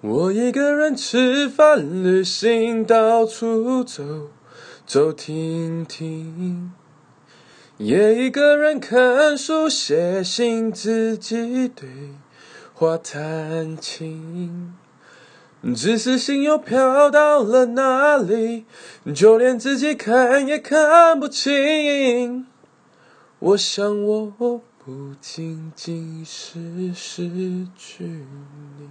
我一个人吃饭、旅行，到处走走停停，也一个人看书、写信，自己对话弹琴。只是心又飘到了哪里，就连自己看也看不清。我想，我不仅仅是失去你。